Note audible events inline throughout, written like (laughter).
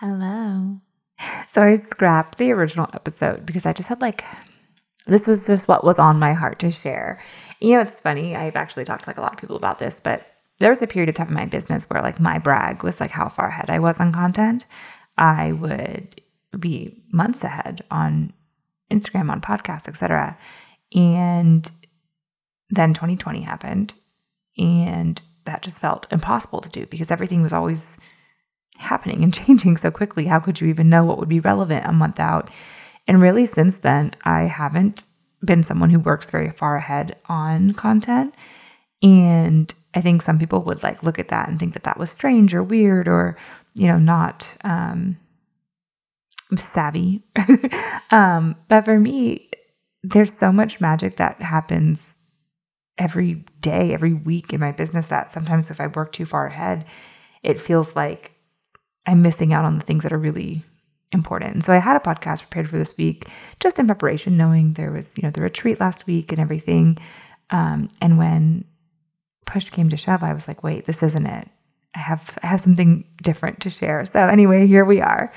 Hello. So I scrapped the original episode because I just had like, this was just what was on my heart to share. You know, it's funny. I've actually talked to like a lot of people about this, but there was a period of time in my business where like my brag was like how far ahead I was on content. I would be months ahead on Instagram, on podcasts, etc. And then 2020 happened and that just felt impossible to do because everything was always happening and (laughs) changing so quickly. How could you even know what would be relevant a month out? And really, since then, I haven't been someone who works very far ahead on content. And I think some people would like look at that and think that that was strange or weird or, you know, not um, savvy. (laughs) um, but for me, there's so much magic that happens every day, every week in my business that sometimes if I work too far ahead, it feels like I'm missing out on the things that are really important. And so I had a podcast prepared for this week just in preparation, knowing there was, you know, the retreat last week and everything. Um, and when push came to shove, I was like, wait, this isn't it. I have I have something different to share. So anyway, here we are.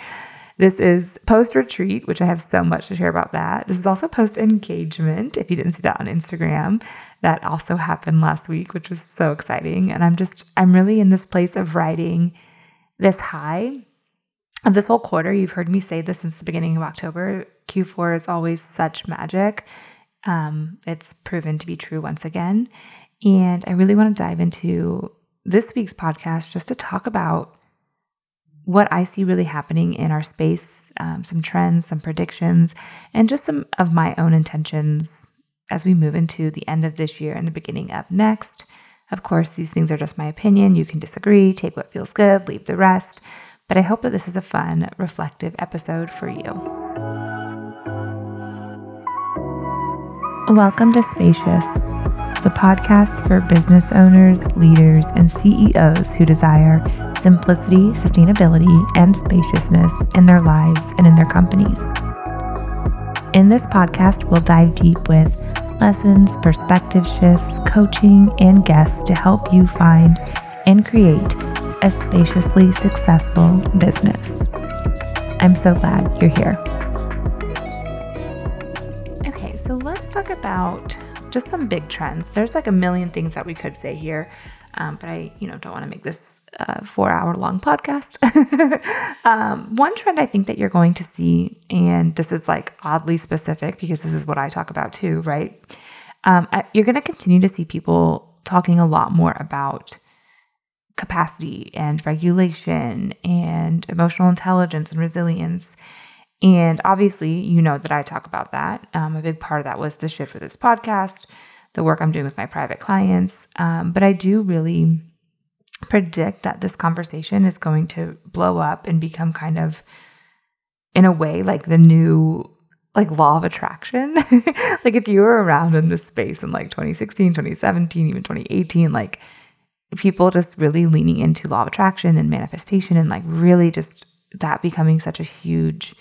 This is post retreat, which I have so much to share about that. This is also post engagement. If you didn't see that on Instagram, that also happened last week, which was so exciting. And I'm just, I'm really in this place of writing this high of this whole quarter. You've heard me say this since the beginning of October. Q4 is always such magic. Um, it's proven to be true once again. And I really want to dive into this week's podcast just to talk about what I see really happening in our space, um, some trends, some predictions, and just some of my own intentions as we move into the end of this year and the beginning of next. Of course, these things are just my opinion. You can disagree, take what feels good, leave the rest. But I hope that this is a fun, reflective episode for you. Welcome to Spacious, the podcast for business owners, leaders, and CEOs who desire simplicity, sustainability, and spaciousness in their lives and in their companies. In this podcast, we'll dive deep with lessons, perspective shifts, coaching, and guests to help you find and create a spaciously successful business. I'm so glad you're here. Okay, so let's talk about just some big trends. There's like a million things that we could say here. Um, but I, you know, don't want to make this a four-hour long podcast. (laughs) um, one trend I think that you're going to see, and this is like oddly specific because this is what I talk about too, right? Um, I, you're going to continue to see people talking a lot more about capacity and regulation and emotional intelligence and resilience. And obviously, you know that I talk about that. Um, a big part of that was the shift for this podcast the work I'm doing with my private clients. Um, but I do really predict that this conversation is going to blow up and become kind of, in a way, like the new like law of attraction. (laughs) like if you were around in this space in like 2016, 2017, even 2018, like people just really leaning into law of attraction and manifestation and like really just that becoming such a huge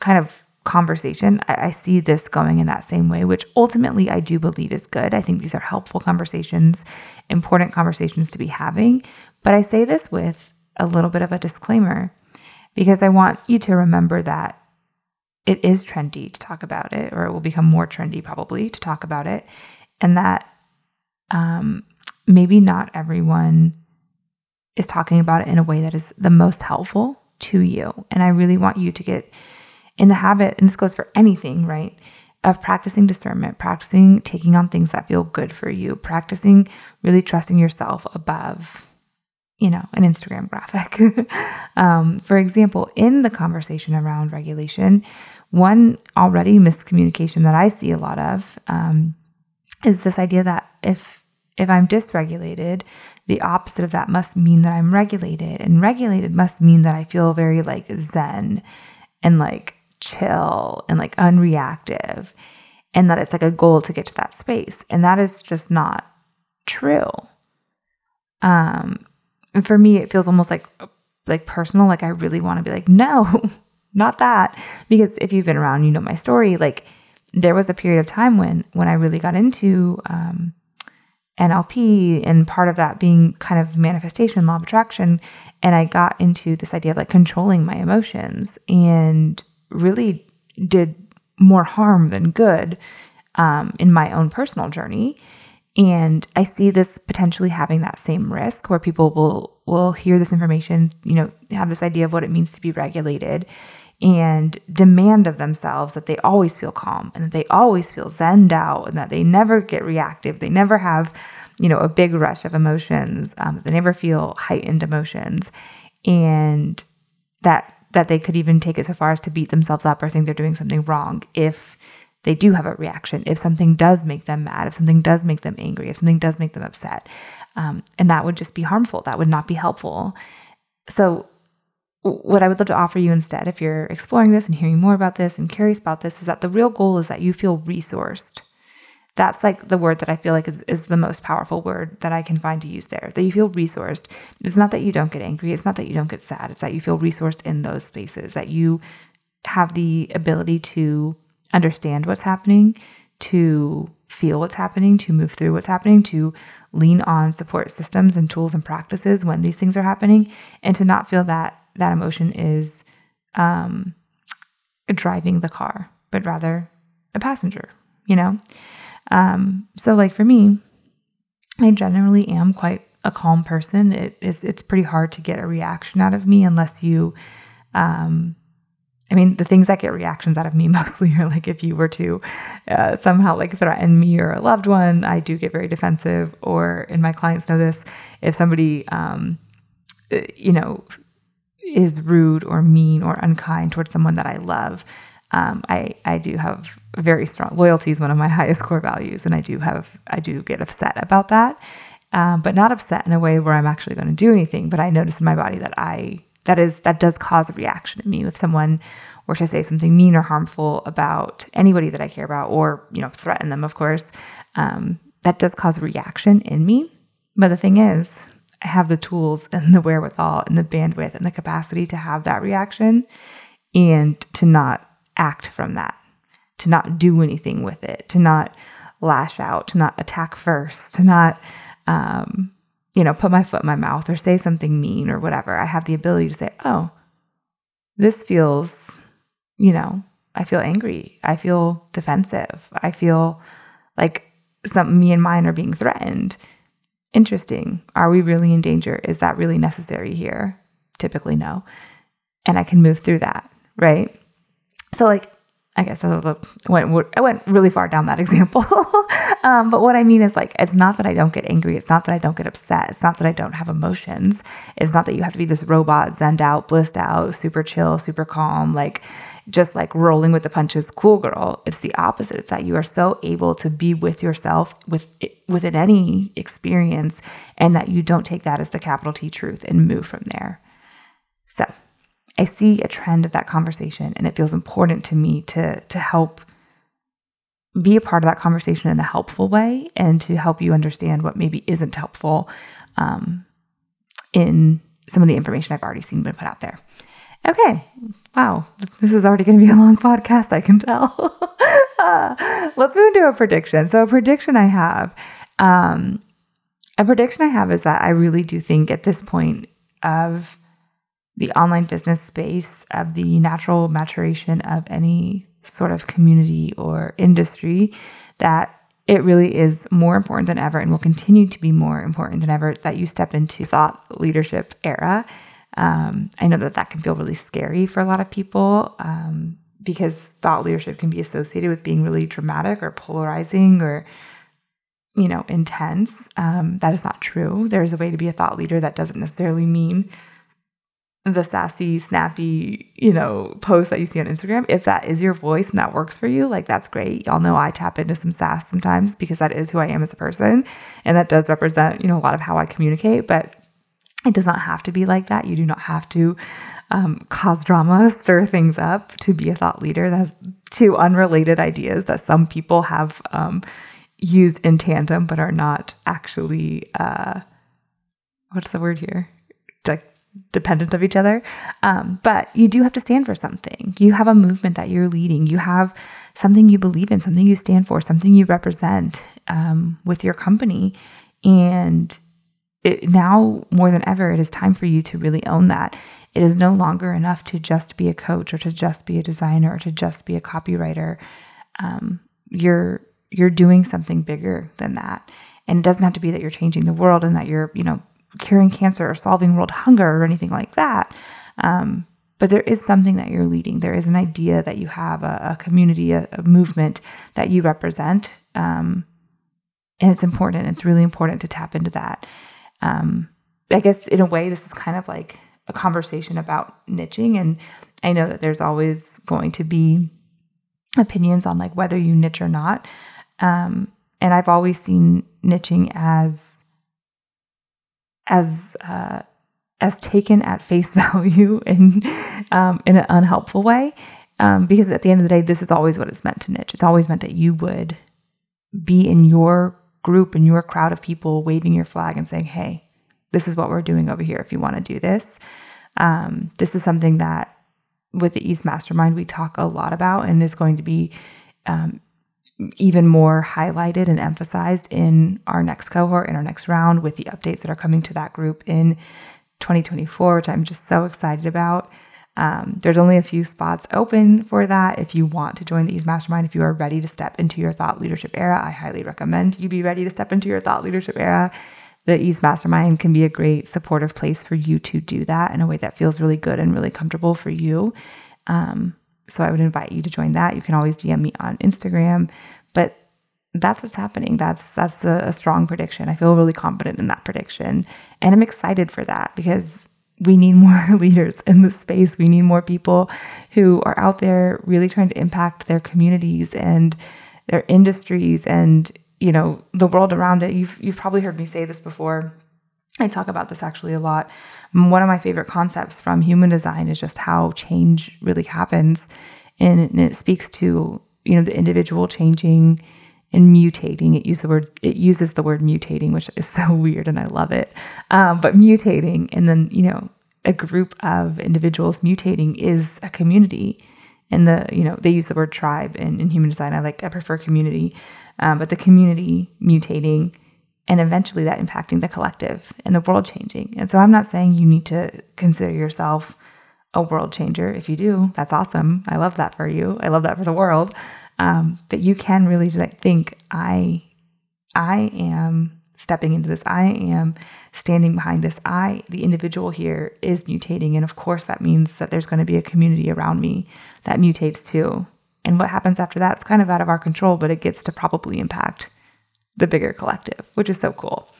kind of conversation. I, I, see this going in that same way, which ultimately I do believe is good. I think these are helpful conversations, important conversations to be having. But I say this with a little bit of a disclaimer because I want you to remember that it is trendy to talk about it, or it will become more trendy probably to talk about it, and that um, maybe not everyone is talking about it in a way that is the most helpful to you. And I really want you to get in the habit, and this goes for anything, right? Of practicing discernment, practicing taking on things that feel good for you, practicing really trusting yourself above, you know, an Instagram graphic. (laughs) um, for example, in the conversation around regulation, one already miscommunication that I see a lot of um, is this idea that if if I'm dysregulated, the opposite of that must mean that I'm regulated, and regulated must mean that I feel very like zen and like chill and like unreactive and that it's like a goal to get to that space and that is just not true. Um and for me it feels almost like like personal like i really want to be like (laughs) no not that because if you've been around you know my story like there was a period of time when when i really got into um nlp and part of that being kind of manifestation law of attraction and I got into this idea of like controlling my emotions and really did more harm than good um, in my own personal journey. And I see this potentially having that same risk where people will will hear this information, you know, have this idea of what it means to be regulated and demand of themselves that they always feel calm and that they always feel zened out and that they never get reactive. They never have, you know, a big rush of emotions. Um, they never feel heightened emotions, and that that they could even take it so far as to beat themselves up or think they're doing something wrong if they do have a reaction, if something does make them mad, if something does make them angry, if something does make them upset. Um, and that would just be harmful. That would not be helpful. So, what I would love to offer you instead, if you're exploring this and hearing more about this and curious about this, is that the real goal is that you feel resourced. That's like the word that I feel like is, is the most powerful word that I can find to use there. That you feel resourced. It's not that you don't get angry. It's not that you don't get sad. It's that you feel resourced in those spaces, that you have the ability to understand what's happening, to feel what's happening, to move through what's happening, to lean on support systems and tools and practices when these things are happening, and to not feel that that emotion is um, driving the car, but rather a passenger, you know? Um, so, like for me, I generally am quite a calm person. It is it's pretty hard to get a reaction out of me unless you um, I mean, the things that get reactions out of me (laughs) mostly are like if you were to uh, somehow like threaten me or a loved one, I do get very defensive. Or, and my clients know this, if somebody, um, uh, you know, is rude or mean or unkind towards someone that I love, um, I I do have very strong loyalty is one of my (laughs) highest core values, and I do have I do get upset about that, um, but not upset in a way where I'm actually going to do anything. But I notice in my body that I that is that does cause a reaction in me if someone were to say something mean or harmful about anybody that I care about, or you know threaten them. Of course, um, that does cause a reaction in me. But the thing is, I have the tools and the wherewithal and the bandwidth and the capacity to have that reaction and to not act from that, to not do anything with it, to not lash out, to not attack first, to not um, you know, put my foot in my mouth or say something mean or whatever, I have the ability to say, oh, this feels, you know, I feel angry. I feel defensive. I feel like some me and mine are being threatened. Interesting. Are we really in danger? Is that really necessary here? Typically, no. And I can move through that, right? So, like, I guess I went I went really far down that (laughs) example. um, but what I mean is like it's not that I don't get angry. It's not that I don't get upset. It's not that I don't have emotions. It's not that you have to be this robot, zened out, blissed out, super chill, super calm, like just like rolling with the punches, cool girl. It's the opposite. It's that you are so able to be with yourself with within any experience, and that you don't take that as the capital T truth and move from there. So I see a trend of that conversation and it feels important to me to to help be a part of that conversation in a helpful way and to help you understand what maybe isn't helpful um, in some of the information I've already seen been put out there. Okay, wow, this is already going to be a long podcast, I can tell. uh, (laughs) let's move into a prediction. So, a prediction I have, um, a prediction I have is that I really do think at this point of the online business space of the natural maturation of any sort of community or industry that it really is more important than ever and will continue to be more important than ever that you step into thought leadership era. Um, i know that that can feel really scary for a lot of people um, because thought leadership can be associated with being really dramatic or polarizing or you know intense. Um, that is not true. There is a way to be a thought leader that doesn't necessarily mean the sassy, snappy, you know, post that you see on Instagram, if that is your voice and that works for you, like that's great. Y'all know I tap into some sass sometimes because that is who I am as a person. And that does represent, you know, a lot of how I communicate, but it does not have to be like that. You do not have to um, cause drama, (laughs) stir things up to be a thought leader. That's two unrelated ideas that some people have um, used in tandem, but are not actually, uh, what's the word here? Like dependent of each other. Um, but you do have to stand for something. You have a movement that you're leading. You have something you believe in, something you stand for, something you represent um, with your company. And it, now more than ever, it is time for you to really own that. It is no longer enough to just be a coach or to just be a designer or to just be a copywriter. Um, you're you're doing something bigger than that, and it doesn't have to be that you're changing the world and that you're you know curing cancer or solving world hunger or anything like that. Um, but there is something that you're leading. There is an idea that you have, a, a community, a, a, movement that you represent. Um, and it's important. It's really important to tap into that. Um, I guess in a way, this is kind of like a conversation about niching. And I know that there's always going to be opinions on like whether you niche or not. Um, and I've always seen niching as as uh, as taken at face (laughs) value in um, in an unhelpful way. Um, because at the end of the day, this is always what it's meant to niche. It's always meant that you would be in your group and your crowd of people waving your flag and saying, "Hey, this is what we're doing over here. If you want to do this, um, this is something that with the Ease Mastermind we talk a lot about and is going to be um, even more highlighted and emphasized in our next cohort, in our next round, with the updates that are coming to that group in 2024, which I'm just so excited about. Um, there's only a few spots open for that. If you want to join the Ease Mastermind, if you are ready to step into your thought leadership era, I highly recommend you be ready to step into your thought leadership era. The Ease Mastermind can be a great supportive place for you to do that in a way that feels really good and really comfortable for you. Um, so I would invite you to join that. You can always DM me on Instagram, but that's what's happening. That's that's a, a strong prediction. I feel really confident in that prediction, and I'm excited for that because we need (laughs) more leaders in the space. We need more people who are out there really trying to impact their communities and their industries and you know the world around it. You've you've probably heard me say this before. I talk about this actually a lot. One of my favorite concepts from human design is just how change really happens, and it speaks to you know the individual changing and mutating. It uses the words it uses the word mutating, which is (laughs) so weird, and I love it. Um, but mutating, and then you know, a group of individuals mutating is a community. And the you know they use the word tribe in, in human design. I like I prefer community, um, but the community mutating and eventually that impacting the collective and the world changing. And so I'm not saying you need to consider yourself a world changer. If you do, that's awesome. I love that for you. I love that for the world. Um, but you can really like think, I, I am stepping into this. I am standing behind this. I, the individual here, is mutating, and of course that means that there's going to be a community around me that mutates too. And what happens after that is kind of out of our control, but it gets to probably impact the bigger collective, which is so cool.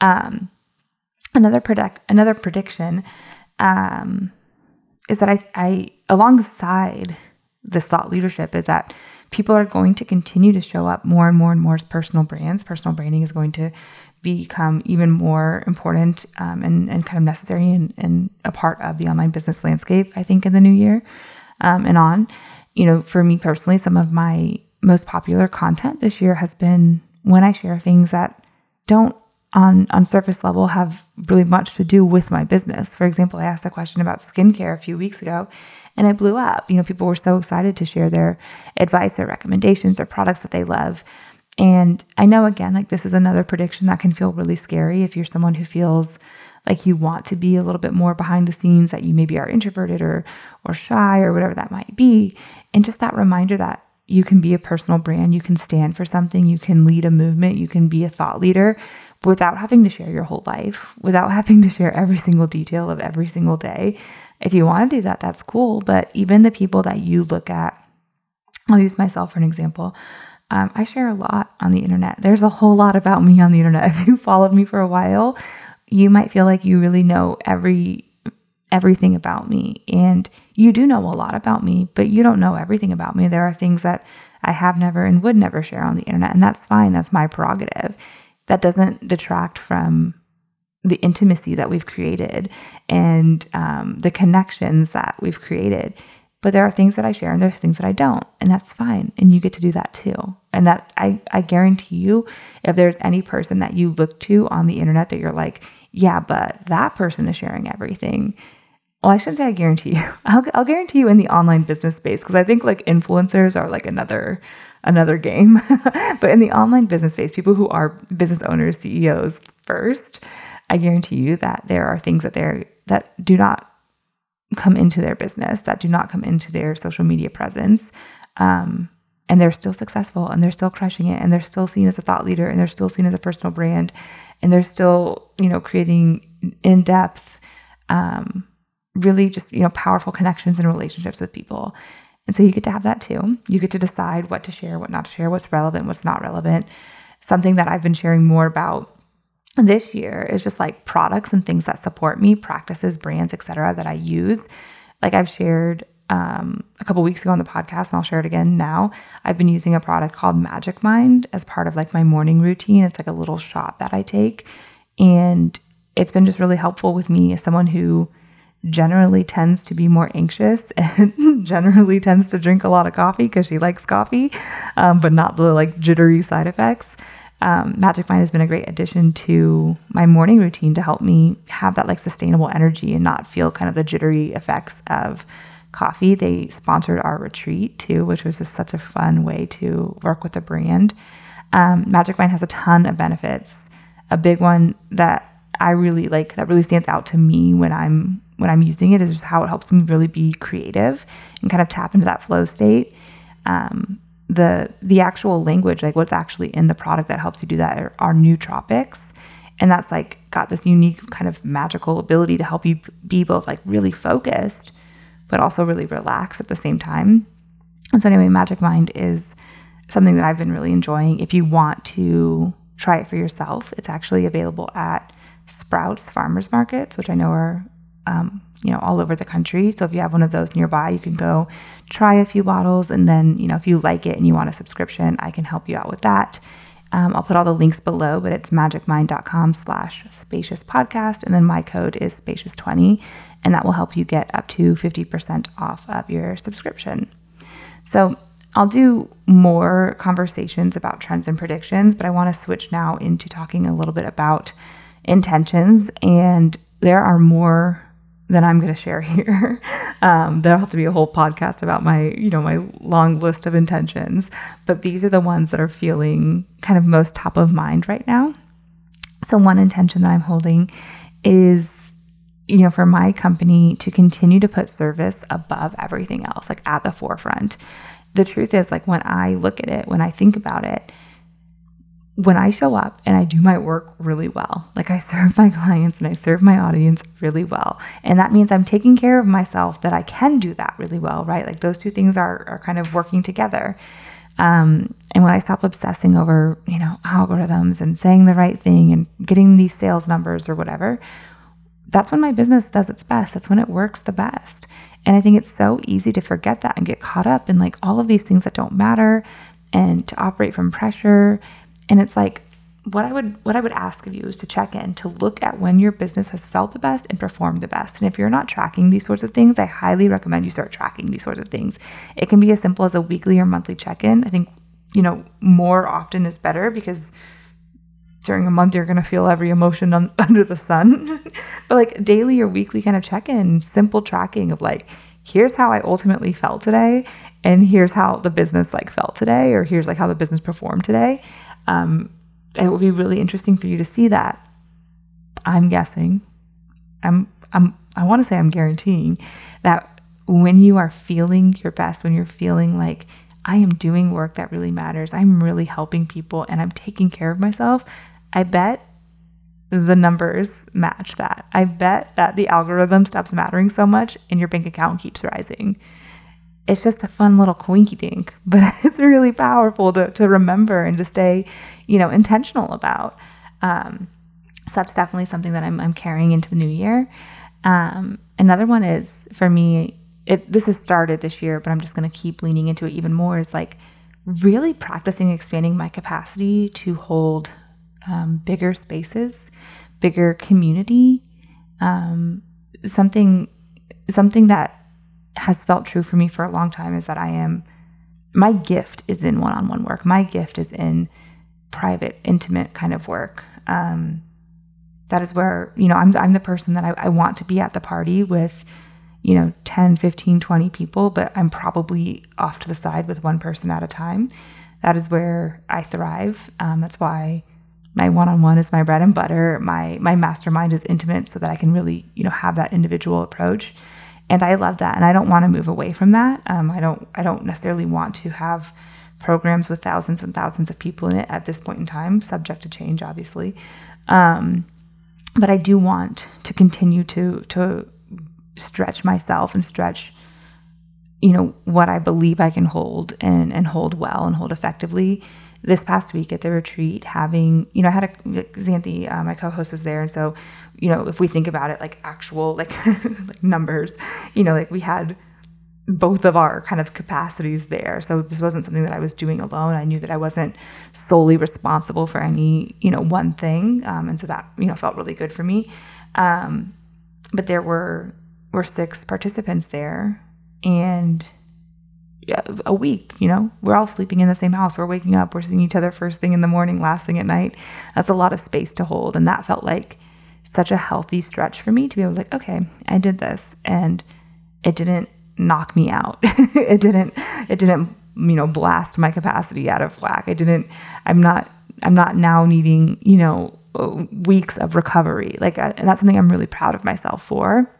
Um, another predict another prediction um, is that I, I alongside this thought leadership is that people are going to continue to show up more and more and more as personal brands. Personal branding is going to become even more important um, and, and kind of necessary and, and, a part of the online business landscape, I think, in the new year um, and on. You know, for me personally, some of my most popular content this year has been when I share things that don't on on surface level have really much to do with my business. For example, I asked a question about skincare a few weeks ago and it blew up. You know, people were so excited to share their advice or recommendations or products that they love. And I know again, like this is another prediction that can feel really scary if you're someone who feels like you want to be a little bit more behind the scenes, that you maybe are introverted or or shy or whatever that might be. And just that reminder that you can be a personal brand, you can stand for something, you can lead a movement, you can be a thought leader without having to share your whole life, without (laughs) having to share every single detail of every single day. If you want to do that, that's cool. But even the people that you look at, I'll use myself for an example. Um, I share a lot on the internet. There's a whole lot about me on the internet. (laughs) If you followed me for a while, you might feel like you really know every everything about me. And you do know a lot about me, but you don't know everything about me. There are things that I have never and would never share on the internet, and that's fine. That's my prerogative. That doesn't detract from the intimacy that we've created and um, the connections that we've created. But there are things that I share and there's things that I don't, and that's fine. And you get to do that too. And that I, I guarantee you, if there's any person that you look to on the internet that you're like, yeah, but that person is sharing everything. Well, I shouldn't say I guarantee you. (laughs) I'll, I'll guarantee you in the online business space because I think like influencers are like another another game. (laughs) but in the online business space, people who are business owners, CEOs first, I guarantee you that there are things that they're that do not come into their business, that do not come into their social media presence. Um, and they're still successful and they're still crushing it and they're still seen as a thought leader and they're still seen as a personal brand and they're still, you know, creating in depth, um, really just, you know, powerful connections and relationships with people. And so you get to have that too. You get to decide what to share, what not to share, what's relevant, what's not relevant. Something that I've been sharing more about this year is just like products and things that support me, practices, brands, etc. that I use. Like I've shared um, a couple weeks ago on the podcast, and I'll share it again now. I've been using a product called Magic Mind as part of like my morning routine. It's like a little shot that I take, and it's been just really helpful with me as someone who generally tends to be more anxious (laughs) and generally tends to drink a lot of coffee because she likes coffee, um, but not the like jittery side effects um, Magic Mind has been a great addition to my morning routine to help me have that like sustainable energy and not feel kind of the jittery effects of coffee. They sponsored our retreat too, which was just such a fun way to work with the brand. Um, Magic Mind has a ton of benefits. A big one that I really like that really stands out to me when I'm when I'm using it is just how it helps me really be creative and kind of tap into that flow state. Um, the the actual language, like what's actually in the product that helps you do that are, are nootropics. And that's like got this unique kind of magical ability to help you be both like really focused, but also really relaxed at the same time. And so anyway, Magic Mind is something that I've been really enjoying. If you want to try it for yourself, it's actually available at Sprouts Farmers Markets, which I know are um, you know, all over the country. So if you have one of those nearby, you can go try a few bottles. And then, you know, if you like it and you want a subscription, I can help you out with that. Um, I'll put all the links below, but it's magicmind.com slash spacious podcast. And then my code is spacious20, and that will help you get up to 50% off of your subscription. So I'll do more conversations about trends and predictions, but I want to switch now into talking a little bit about intentions. And there are more than I'm going to share (laughs) here. Um, there'll have to be a whole podcast about my, you know, my long list of intentions, but these are the ones that are feeling kind of most top of mind right now. So one intention that I'm holding is, you know, for my company to continue to put service above everything else, like at the forefront. The truth is, like when I look at it, when I think about it, when I show up and I do my work really well, like I (laughs) serve my clients and I serve my audience really well, and that means I'm taking care of myself that I can do that really well, right? Like those two things are, are kind of working together. Um, and when I stop obsessing over, you know, algorithms and saying the right thing and getting these sales numbers or whatever, that's when my business does its best. That's when it works the best. And I think it's so easy to forget that and get caught up in like all of these things that don't matter and to operate from pressure and it's like what I would what I would ask of you is to check in to look at when your business has felt the best and performed the best. And if you're not tracking these sorts of things, I highly recommend you start tracking these sorts of things. It can be as simple as a weekly or monthly check-in. I think, you know, more often is better because during a month you're going to feel every emotion on, (laughs) under the sun. (laughs) but like daily or weekly kind of check-in, simple tracking of like here's how I ultimately felt today and here's how the business like felt today or here's like how the business performed today um, it will be really interesting for you to see that. I'm guessing, I'm, I'm, I want to say I'm guaranteeing that when you are feeling your best, when you're feeling like I am doing work that really matters, I'm really helping people, and I'm taking care of myself, I bet the numbers match that. I bet that the algorithm stops mattering so much and your bank account keeps rising it's just a fun little quinky dink, (laughs) but it's really powerful to, to remember and to stay, you know, intentional about. Um, so that's definitely something that I'm, I'm carrying into the new year. Um, another one is for me, it, this has started this year, but I'm just going to keep leaning into it even more is like really practicing expanding my capacity to hold um, bigger spaces, bigger community, um, something, something that has felt true for me for a long time is that I am my gift is in one-on-one work. My gift is in private, intimate kind of work. Um, that is where, you know, I'm, I'm the person that I, I want to be at the party with, you know, 10, 15, 20 people, but I'm probably off to the side with one person at a time. That is where I thrive. Um, that's why my one-on-one is my bread and butter. My my mastermind is intimate so that I can really, you know, have that individual approach. And I love that. And I don't want to move away from that. Um, I don't I don't necessarily want to have programs with thousands and thousands of people in it at this point in time, subject to change, obviously. Um, but I do want to continue to to stretch myself and stretch you know what I believe I can hold and and hold well and hold effectively. This past week at the retreat, having you know, I had a Xanthi, uh, my co-host was there, and so you know, if we think about it, like actual like (laughs) like numbers, you know, like we had both of our kind of capacities there. So this wasn't something that I was doing alone. I knew that I wasn't solely responsible for any, you know, one thing, um, and so that you know felt really good for me. Um, but there were were six participants there, and a week, you know, we're all sleeping in the same house. We're waking up, we're seeing each other first thing in the morning, last thing at night. That's a lot of space to hold, and that felt like such a healthy stretch for me to be able to like, okay, I did this, and it didn't knock me out. (laughs) it didn't it didn't you know blast my capacity out of whack. I didn't I'm not I'm not now needing, you know, weeks of recovery. Like and that's something I'm really proud of myself for.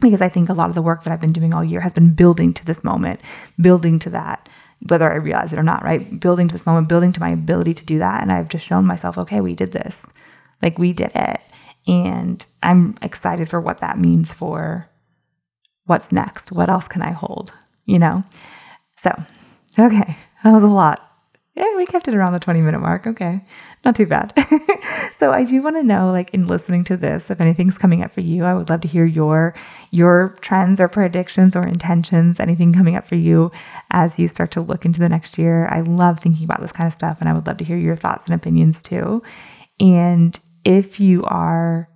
Because I think a lot of the work that I've been doing all year has been building to this moment, building to that, whether I realize it or not, right? Building to this moment, building to my ability to do that. And I've just shown myself, okay, we did this. Like we did it. And I'm excited for what that means for what's next? What else can I hold? You know? So, okay, that was a lot. Yeah, we kept it around the 20 minute mark. Okay, not too bad. (laughs) so I do want to know, like in listening to this, if anything's coming up for you, I would love to hear your your trends or predictions or intentions, anything coming up for you as you start to look into the next year. I love thinking about this kind of stuff, and I would love to hear your thoughts and opinions too. And if you are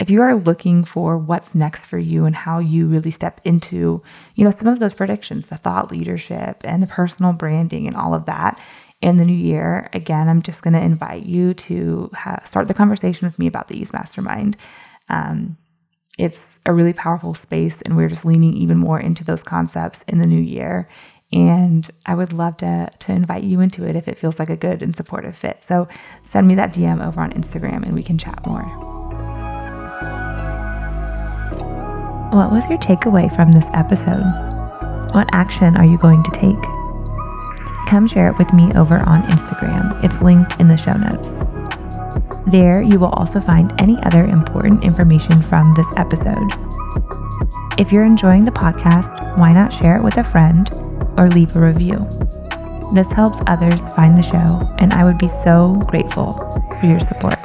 if you are looking for what's next for you and how you really step into, you know, some of those predictions, the thought leadership and the personal branding and all of that in the new year, again, I'm just going to invite you to ha- start the conversation with me about the Ease Mastermind. Um, it's a really powerful space, and we're just leaning even more into those concepts in the new year. And I would love to, to invite you into it if it feels like a good and supportive fit. So send me that DM over on Instagram and we can chat more. What was your takeaway from this episode? What action are you going to take? Come share it with me over on Instagram. It's linked in the show notes. There, you will also find any other important information from this episode. If you're enjoying the podcast, why not share it with a friend or leave a review? This helps others find the show, and I would be so grateful for your support.